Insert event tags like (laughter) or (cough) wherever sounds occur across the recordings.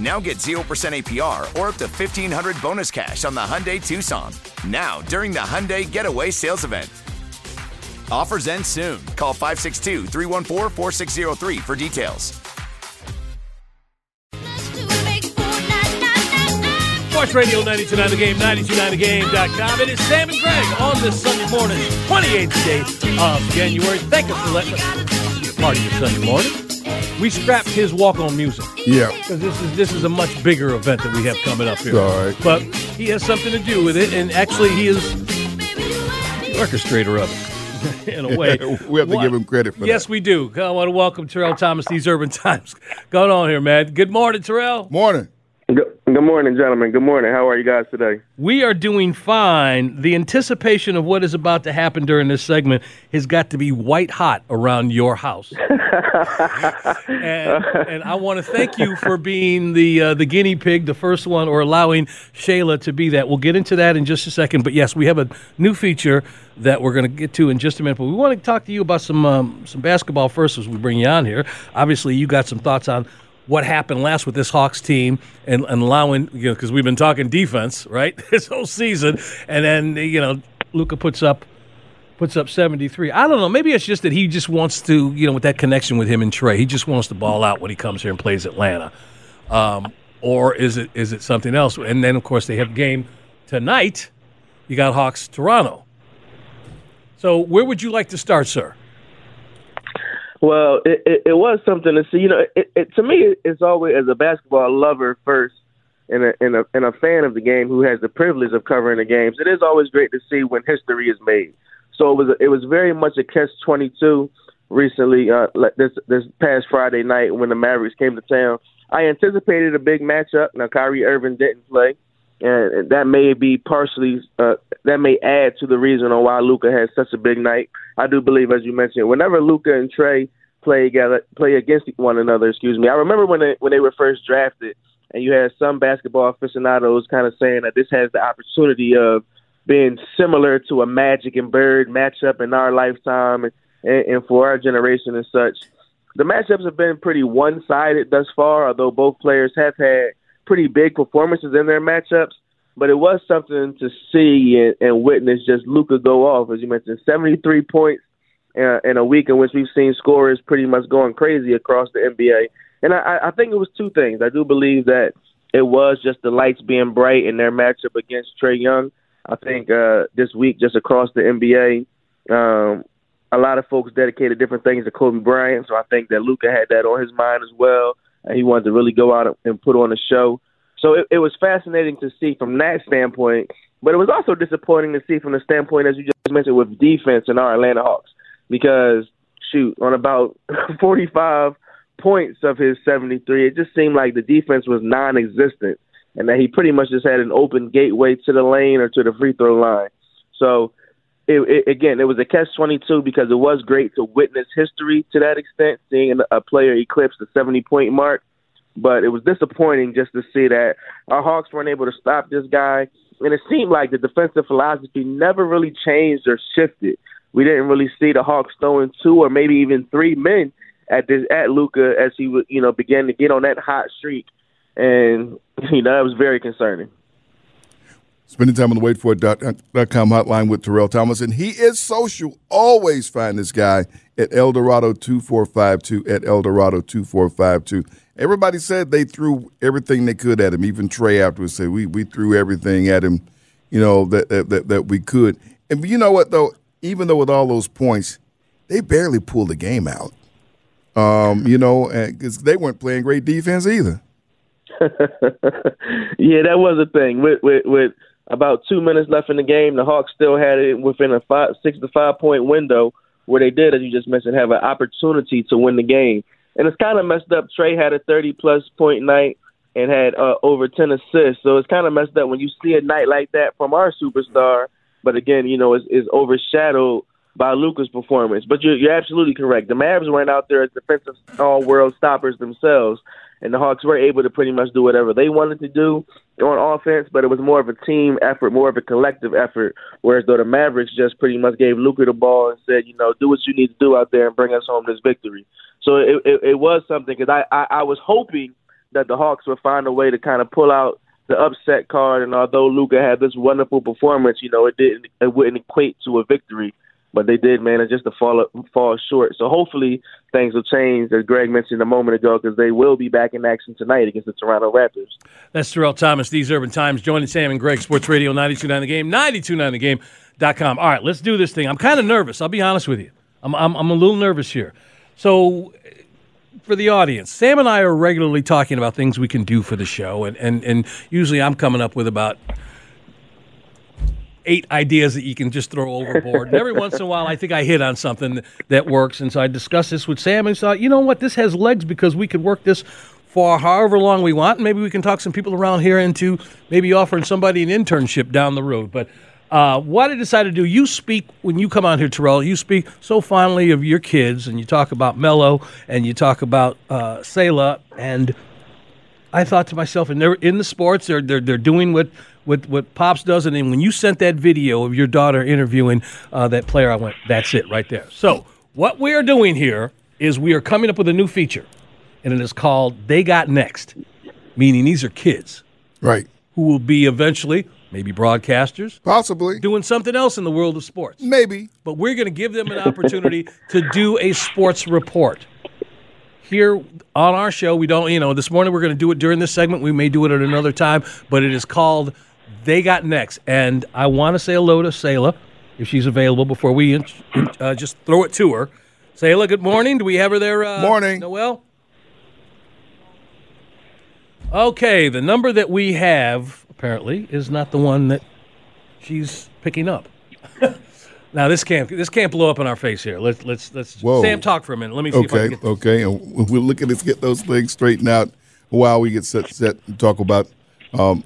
Now get 0% APR or up to 1500 bonus cash on the Hyundai Tucson. Now, during the Hyundai Getaway Sales Event. Offers end soon. Call 562 314 4603 for details. Sports Radio 929 The Game, 929TheGame.com. It is Sam and Greg on this Sunday morning, 28th day of January. Thank us for letting us be part of your Sunday morning. We scrapped his walk-on music. Yeah. Because this is this is a much bigger event that we have coming up here. All right. But he has something to do with it, and actually he is the orchestrator of it (laughs) in a way. (laughs) we have to What- give him credit for that. Yes, that. we do. I want to welcome Terrell Thomas, These Urban (laughs) Times. Going on here, man. Good morning, Terrell. Morning. Good, morning, gentlemen. Good morning. How are you guys today? We are doing fine. The anticipation of what is about to happen during this segment has got to be white hot around your house. (laughs) and, and I want to thank you for being the uh, the guinea pig, the first one, or allowing Shayla to be that. We'll get into that in just a second. But yes, we have a new feature that we're going to get to in just a minute. But we want to talk to you about some um, some basketball first as we bring you on here. Obviously, you got some thoughts on what happened last with this Hawks team and, and allowing you know because we've been talking defense right (laughs) this whole season, and then you know Luka puts up puts up 73. I don't know. Maybe it's just that he just wants to, you know, with that connection with him and Trey, he just wants to ball out when he comes here and plays Atlanta. Um, or is it is it something else? And then, of course, they have game tonight. You got Hawks Toronto. So where would you like to start, sir? Well, it, it, it was something to see. You know, it, it, to me, it's always as a basketball lover first, and a, and a and a fan of the game who has the privilege of covering the games. It is always great to see when history is made. So it was it was very much a catch twenty two recently. Uh, like this this past Friday night when the Mavericks came to town, I anticipated a big matchup. Now Kyrie Irving didn't play, and that may be partially uh, that may add to the reason on why Luka had such a big night. I do believe, as you mentioned, whenever Luka and Trey play together, play against one another. Excuse me. I remember when they when they were first drafted, and you had some basketball aficionados kind of saying that this has the opportunity of being similar to a Magic and Bird matchup in our lifetime and, and, for our generation and such. The matchups have been pretty one sided thus far, although both players have had pretty big performances in their matchups. But it was something to see and, and witness just Luka go off, as you mentioned, 73 points uh, in a week in which we've seen scorers pretty much going crazy across the NBA. And I, I think it was two things. I do believe that it was just the lights being bright in their matchup against Trey Young. I think uh, this week, just across the NBA, um, a lot of folks dedicated different things to Kobe Bryant. So I think that Luka had that on his mind as well, he wanted to really go out and put on a show. So it, it was fascinating to see from that standpoint, but it was also disappointing to see from the standpoint, as you just mentioned, with defense in our Atlanta Hawks, because shoot, on about (laughs) 45 points of his 73, it just seemed like the defense was non-existent, and that he pretty much just had an open gateway to the lane or to the free throw line. So it, it, again, it was a catch twenty two because it was great to witness history to that extent, seeing a player eclipse the seventy point mark. But it was disappointing just to see that our Hawks weren't able to stop this guy, and it seemed like the defensive philosophy never really changed or shifted. We didn't really see the Hawks throwing two or maybe even three men at this at Luka as he you know began to get on that hot streak, and (laughs) you know that was very concerning. Spending time on the waitforit.com hotline with Terrell Thomas, and he is social. Always find this guy at Eldorado two four five two at Eldorado two four five two. Everybody said they threw everything they could at him. Even Trey afterwards said we we threw everything at him, you know that that that, that we could. And you know what though, even though with all those points, they barely pulled the game out. Um, you know, because they weren't playing great defense either. (laughs) yeah, that was a thing. With with with about two minutes left in the game, the Hawks still had it within a five, six to five point window where they did, as you just mentioned, have an opportunity to win the game. And it's kind of messed up. Trey had a 30 plus point night and had uh, over 10 assists. So it's kind of messed up when you see a night like that from our superstar. But again, you know, it's, it's overshadowed by Luka's performance. But you're, you're absolutely correct. The Mavs weren't out there as defensive all world stoppers themselves. And the Hawks were able to pretty much do whatever they wanted to do on offense, but it was more of a team effort, more of a collective effort. Whereas though the Mavericks just pretty much gave Luka the ball and said, you know, do what you need to do out there and bring us home this victory. So it, it, it was something because I, I, I was hoping that the Hawks would find a way to kind of pull out the upset card. And although Luka had this wonderful performance, you know, it didn't it wouldn't equate to a victory but they did manage just to fall fall short. So hopefully things will change, as Greg mentioned a moment ago, because they will be back in action tonight against the Toronto Raptors. That's Terrell Thomas, These Urban Times, joining Sam and Greg, Sports Radio 92.9 The Game, 92.9 The Game.com. All right, let's do this thing. I'm kind of nervous. I'll be honest with you. I'm, I'm, I'm a little nervous here. So for the audience, Sam and I are regularly talking about things we can do for the show, and, and, and usually I'm coming up with about – eight ideas that you can just throw overboard. and every (laughs) once in a while, I think I hit on something that works. And so I discussed this with Sam and thought, you know what, this has legs because we could work this for however long we want. And maybe we can talk some people around here into maybe offering somebody an internship down the road. But uh, what I decided to do, you speak when you come on here, Terrell. You speak so fondly of your kids, and you talk about Mello and you talk about uh, Selah, and I thought to myself, and they're in the sports, they're they're, they're doing what what what Pops does, and then when you sent that video of your daughter interviewing uh, that player, I went, "That's it right there." So what we are doing here is we are coming up with a new feature, and it is called "They Got Next," meaning these are kids, right, who will be eventually maybe broadcasters, possibly doing something else in the world of sports, maybe. But we're going to give them an opportunity (laughs) to do a sports report here on our show. We don't, you know, this morning we're going to do it during this segment. We may do it at another time, but it is called they got next. And I want to say hello to Selah, if she's available, before we in, in, uh, just throw it to her. Selah, good morning. Do we have her there? Uh, morning. Noel? Okay, the number that we have, apparently, is not the one that she's picking up. (laughs) now this can't this can't blow up in our face here. Let's let's let's Whoa. Sam talk for a minute. Let me see okay, Okay, and we're looking to get those things straightened out while we get set set to talk about um,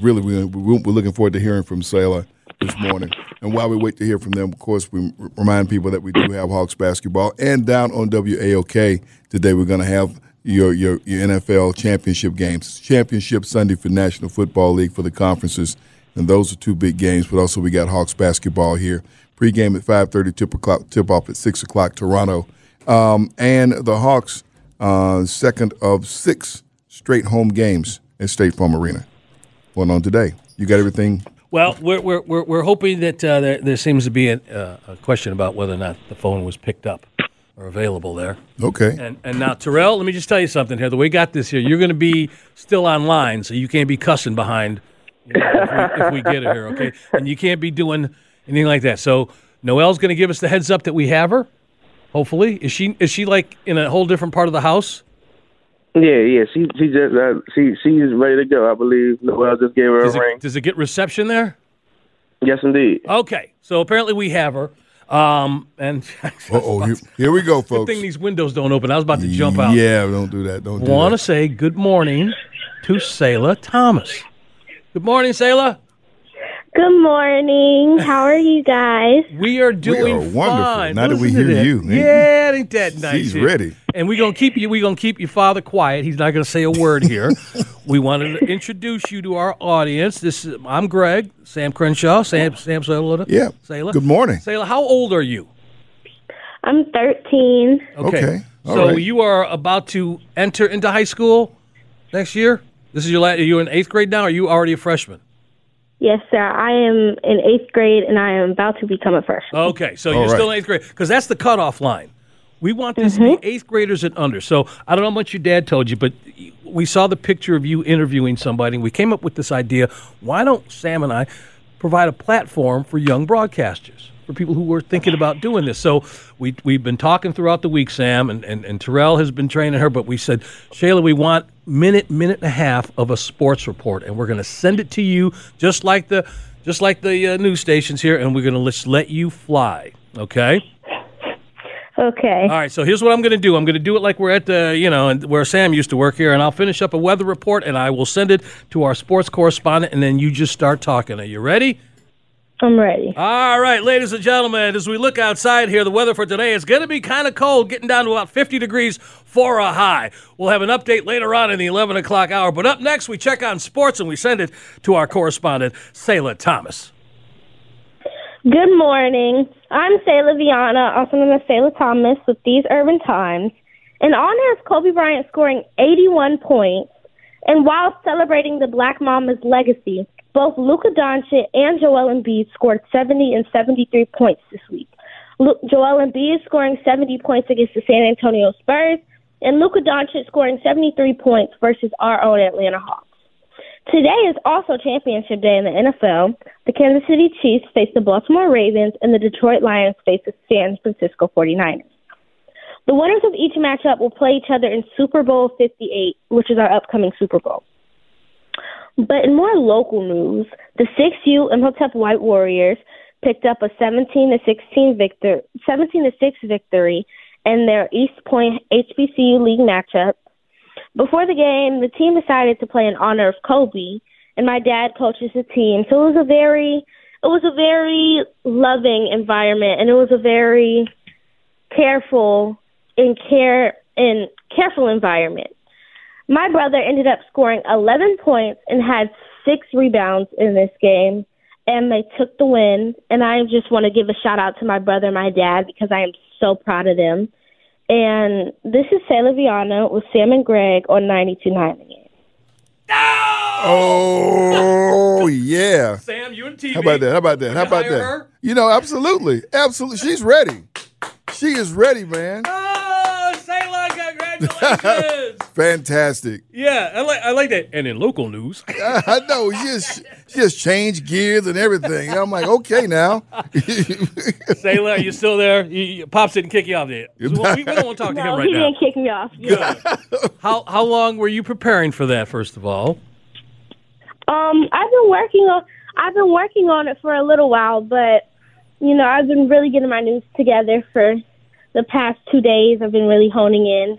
really, we, we're looking forward to hearing from Selah this morning. And while we wait to hear from them, of course, we remind people that we do have Hawks basketball. And down on WAOK today, we're going to have your, your, your NFL championship games. Championship Sunday for National Football League for the conferences. And those are two big games. But also, we got Hawks basketball here. Pre-game at 5.30, tip, o'clock, tip off at 6 o'clock, Toronto. Um, and the Hawks, uh, second of six straight home games at State Farm Arena going on today. You got everything. Well, we're we're we're, we're hoping that uh, there, there seems to be a, uh, a question about whether or not the phone was picked up or available there. Okay. And and now Terrell, let me just tell you something here. The way we got this here, you're going to be still online, so you can't be cussing behind you know, if, we, if we get it here, okay? And you can't be doing anything like that. So Noel's going to give us the heads up that we have her. Hopefully, is she is she like in a whole different part of the house? Yeah, yeah. She she just uh, she she's ready to go. I believe Noel just gave her does a it, ring. Does it get reception there? Yes, indeed. Okay, so apparently we have her. Um, and (laughs) oh, here, here, we go, folks. Good thing these windows don't open. I was about to jump out. Yeah, don't do that. Don't. Want to say good morning to Selah Thomas. Good morning, Selah. Good morning. How are you guys? We are doing we are wonderful. fine. Now that we hear that. you, yeah, ain't that nice? She's ready. And we're gonna keep you. We're gonna keep your father quiet. He's not gonna say a word here. (laughs) we wanted to introduce you to our audience. This is I'm Greg, Sam Crenshaw, Sam Sam Selah. Yeah. Selah. Good morning, Selah. How old are you? I'm 13. Okay. All so right. you are about to enter into high school next year. This is your last. Are you in eighth grade now? Or are you already a freshman? Yes, sir. I am in eighth grade, and I am about to become a freshman. Okay, so All you're right. still in eighth grade because that's the cutoff line. We want this to be eighth graders and under. So I don't know how much your dad told you, but we saw the picture of you interviewing somebody. and We came up with this idea. Why don't Sam and I provide a platform for young broadcasters, for people who were thinking about doing this? So we, we've been talking throughout the week, Sam, and, and, and Terrell has been training her, but we said, Shayla, we want minute, minute and a half of a sports report, and we're going to send it to you just like the just like the uh, news stations here, and we're going to just let you fly. Okay. Okay. All right. So here's what I'm going to do. I'm going to do it like we're at the, you know, and where Sam used to work here, and I'll finish up a weather report, and I will send it to our sports correspondent, and then you just start talking. Are you ready? I'm ready. All right, ladies and gentlemen, as we look outside here, the weather for today is going to be kind of cold, getting down to about 50 degrees for a high. We'll have an update later on in the 11 o'clock hour. But up next, we check on sports and we send it to our correspondent, Selah Thomas. Good morning. I'm Selah Viana, also known as Selah Thomas, with These Urban Times. In honor of Kobe Bryant scoring 81 points, and while celebrating the Black Mamba's legacy, both Luka Doncic and Joel Embiid scored 70 and 73 points this week. Joel Embiid is scoring 70 points against the San Antonio Spurs, and Luka Doncic scoring 73 points versus our own Atlanta Hawks. Today is also championship day in the NFL. The Kansas City Chiefs face the Baltimore Ravens, and the Detroit Lions face the San Francisco 49ers. The winners of each matchup will play each other in Super Bowl 58, which is our upcoming Super Bowl. But in more local news, the 6U Imhotep White Warriors picked up a 17 to 16 victor 17 to 6 victory in their East Point HBCU league matchup. Before the game, the team decided to play in honor of Kobe, and my dad coaches the team. So it was a very it was a very loving environment and it was a very careful and care and careful environment. My brother ended up scoring 11 points and had six rebounds in this game, and they took the win. And I just want to give a shout out to my brother and my dad because I am so proud of them. And this is Selah Viana with Sam and Greg on 92.9 again. Oh (laughs) yeah. Sam, you and TV. How about that? How about that? How about hire that? her? You know, absolutely, absolutely. She's ready. She is ready, man. Oh, Selah, congratulations. (laughs) Fantastic. yeah, I like, I like that. And in local news, (laughs) I know. She just, she just changed gears and everything. I'm like, okay now. (laughs) Selah, are you still there? You, you, Pops didn't kick you off yet. So we, we don't want to talk to him right now. he didn't kick me off. Yeah. how how long were you preparing for that? First of all, Um, I've been working on I've been working on it for a little while, but you know, I've been really getting my news together for the past two days. I've been really honing in.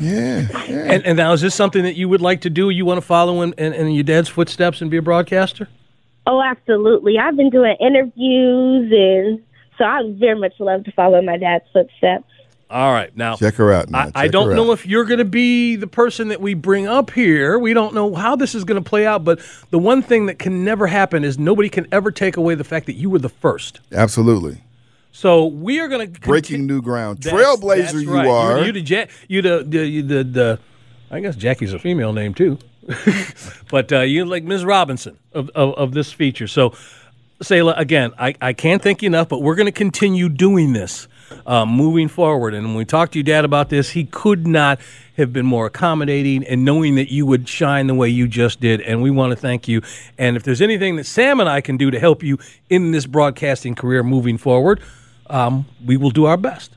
Yeah. yeah. and, and now is this something that you would like to do? You want to follow in, in, in your dad's footsteps and be a broadcaster? Oh, absolutely. I've been doing interviews and so I very much love to follow in my dad's footsteps. All right, now Check her out. Now. I, I don't know out. if you're going to be the person that we bring up here. We don't know how this is going to play out, but the one thing that can never happen is nobody can ever take away the fact that you were the first. Absolutely. So we are going to Breaking new ground. Trailblazer that's you are. You, you the ja- you the the, you the the I guess Jackie's a female name too, (laughs) but uh, you like Ms. Robinson of, of of this feature. So, Selah, again, I I can't thank you enough, but we're going to continue doing this. Uh, moving forward, and when we talked to your dad about this, he could not have been more accommodating and knowing that you would shine the way you just did. And we want to thank you. And if there's anything that Sam and I can do to help you in this broadcasting career moving forward, um, we will do our best.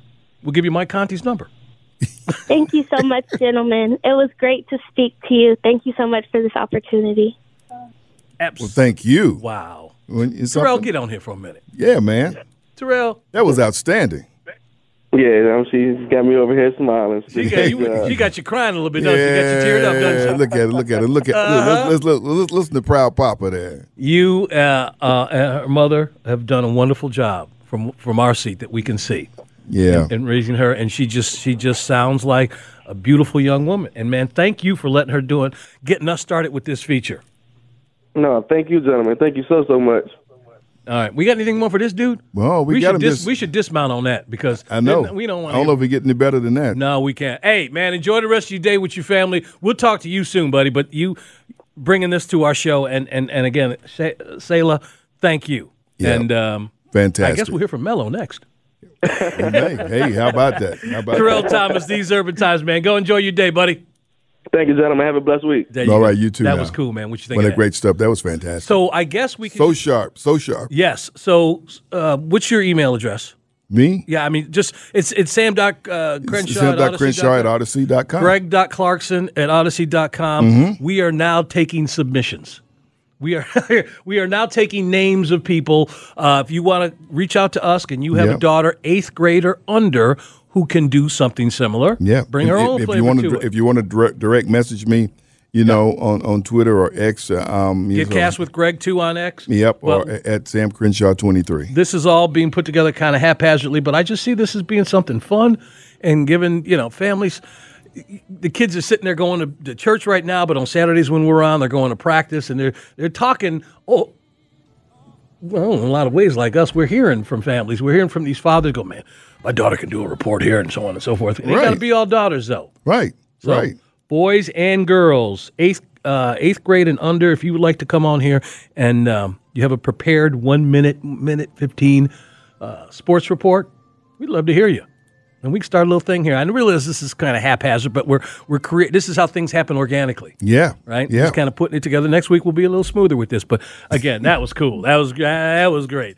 We'll give you Mike Conti's number. (laughs) Thank you so much, gentlemen. It was great to speak to you. Thank you so much for this opportunity. Abs- well, thank you. wow. When- Terrell, get on here for a minute. yeah, man. Terrell, That was outstanding. Yeah, she's got me over here smiling. she got, you, she got you crying a little bit, don't she? Got you teared up, doesn't she? Look at it. Look at it. Look at Uh-huh. let's, let's, let's, let's listen to Proud Papa there. You uh, uh, and her mother have done a wonderful job from from our seat that we can see Yeah. in raising her, and she just she just sounds like a beautiful young woman. And man, thank you for letting her do it, getting us started with this feature. No, thank you, gentlemen. Thank you so so much. All right, we got anything more for this dude? Well, we got should him dis- this- we should dismount on that because I know. we don't I don't know if we get any better than that. No, we can't. Hey, man, enjoy the rest of your day with your family. We'll talk to you soon, buddy. But you bringing this to our show, and and and again, Shay- Selah, thank you. Yeah. And um, Fantastic. I guess we'll hear from Mello next. hey, hey, how about that? How about Terrell that? Thomas, these urban times, man. Go enjoy your day, buddy. Thank you, gentlemen. Have a blessed week. There All go. right, you too. That now. was cool, man. What you think? What of a that? great stuff. That was fantastic. So I guess we can. so sharp, so sharp. yes. So uh, what's your email address? Me? Yeah, I mean, just it's it's Sam Doc uh, Crenshaw. Sam at dot Audacy Crenshaw at dot com. Audacy.com. Greg.Clarkson at Audacy.com. Mm-hmm. We are now taking submissions. We are (laughs) we are now taking names of people. Uh, if you want to reach out to us and you have a daughter, eighth grade or under, who can do something similar, Yeah. bring if, her if- own if flavor you want to it. If you want to direct, direct message me, you know, on, on Twitter or X. uh, Um, Get know, cast with Greg too on X. Yep, Well, or at Sam Crenshaw 23. this is all being put together kind of haphazardly, but I just see this as being something fun and giving, you know, families. The kids are sitting there going to, to church right now, but on Saturdays when we're on, they're going to practice and they're they're talking. Oh, well, in a lot of ways, like us, we're hearing from families. We're hearing from these fathers. Go, man, my daughter can do a report here, and so on and so forth. And They got to be all daughters, though. Right, So, right. Boys and girls, eighth uh, eighth grade and under. If you would like to come on here and um, you have a prepared one minute, minute fifteen uh, sports report, we'd love to hear you. And we can start a little thing here. I realize this is kind of haphazard, but we're we're create. This is how things happen organically, Yeah. right? Yeah. Just kind of putting it together. Next week we'll be a little smoother with this. But again, that was cool. That was that was great.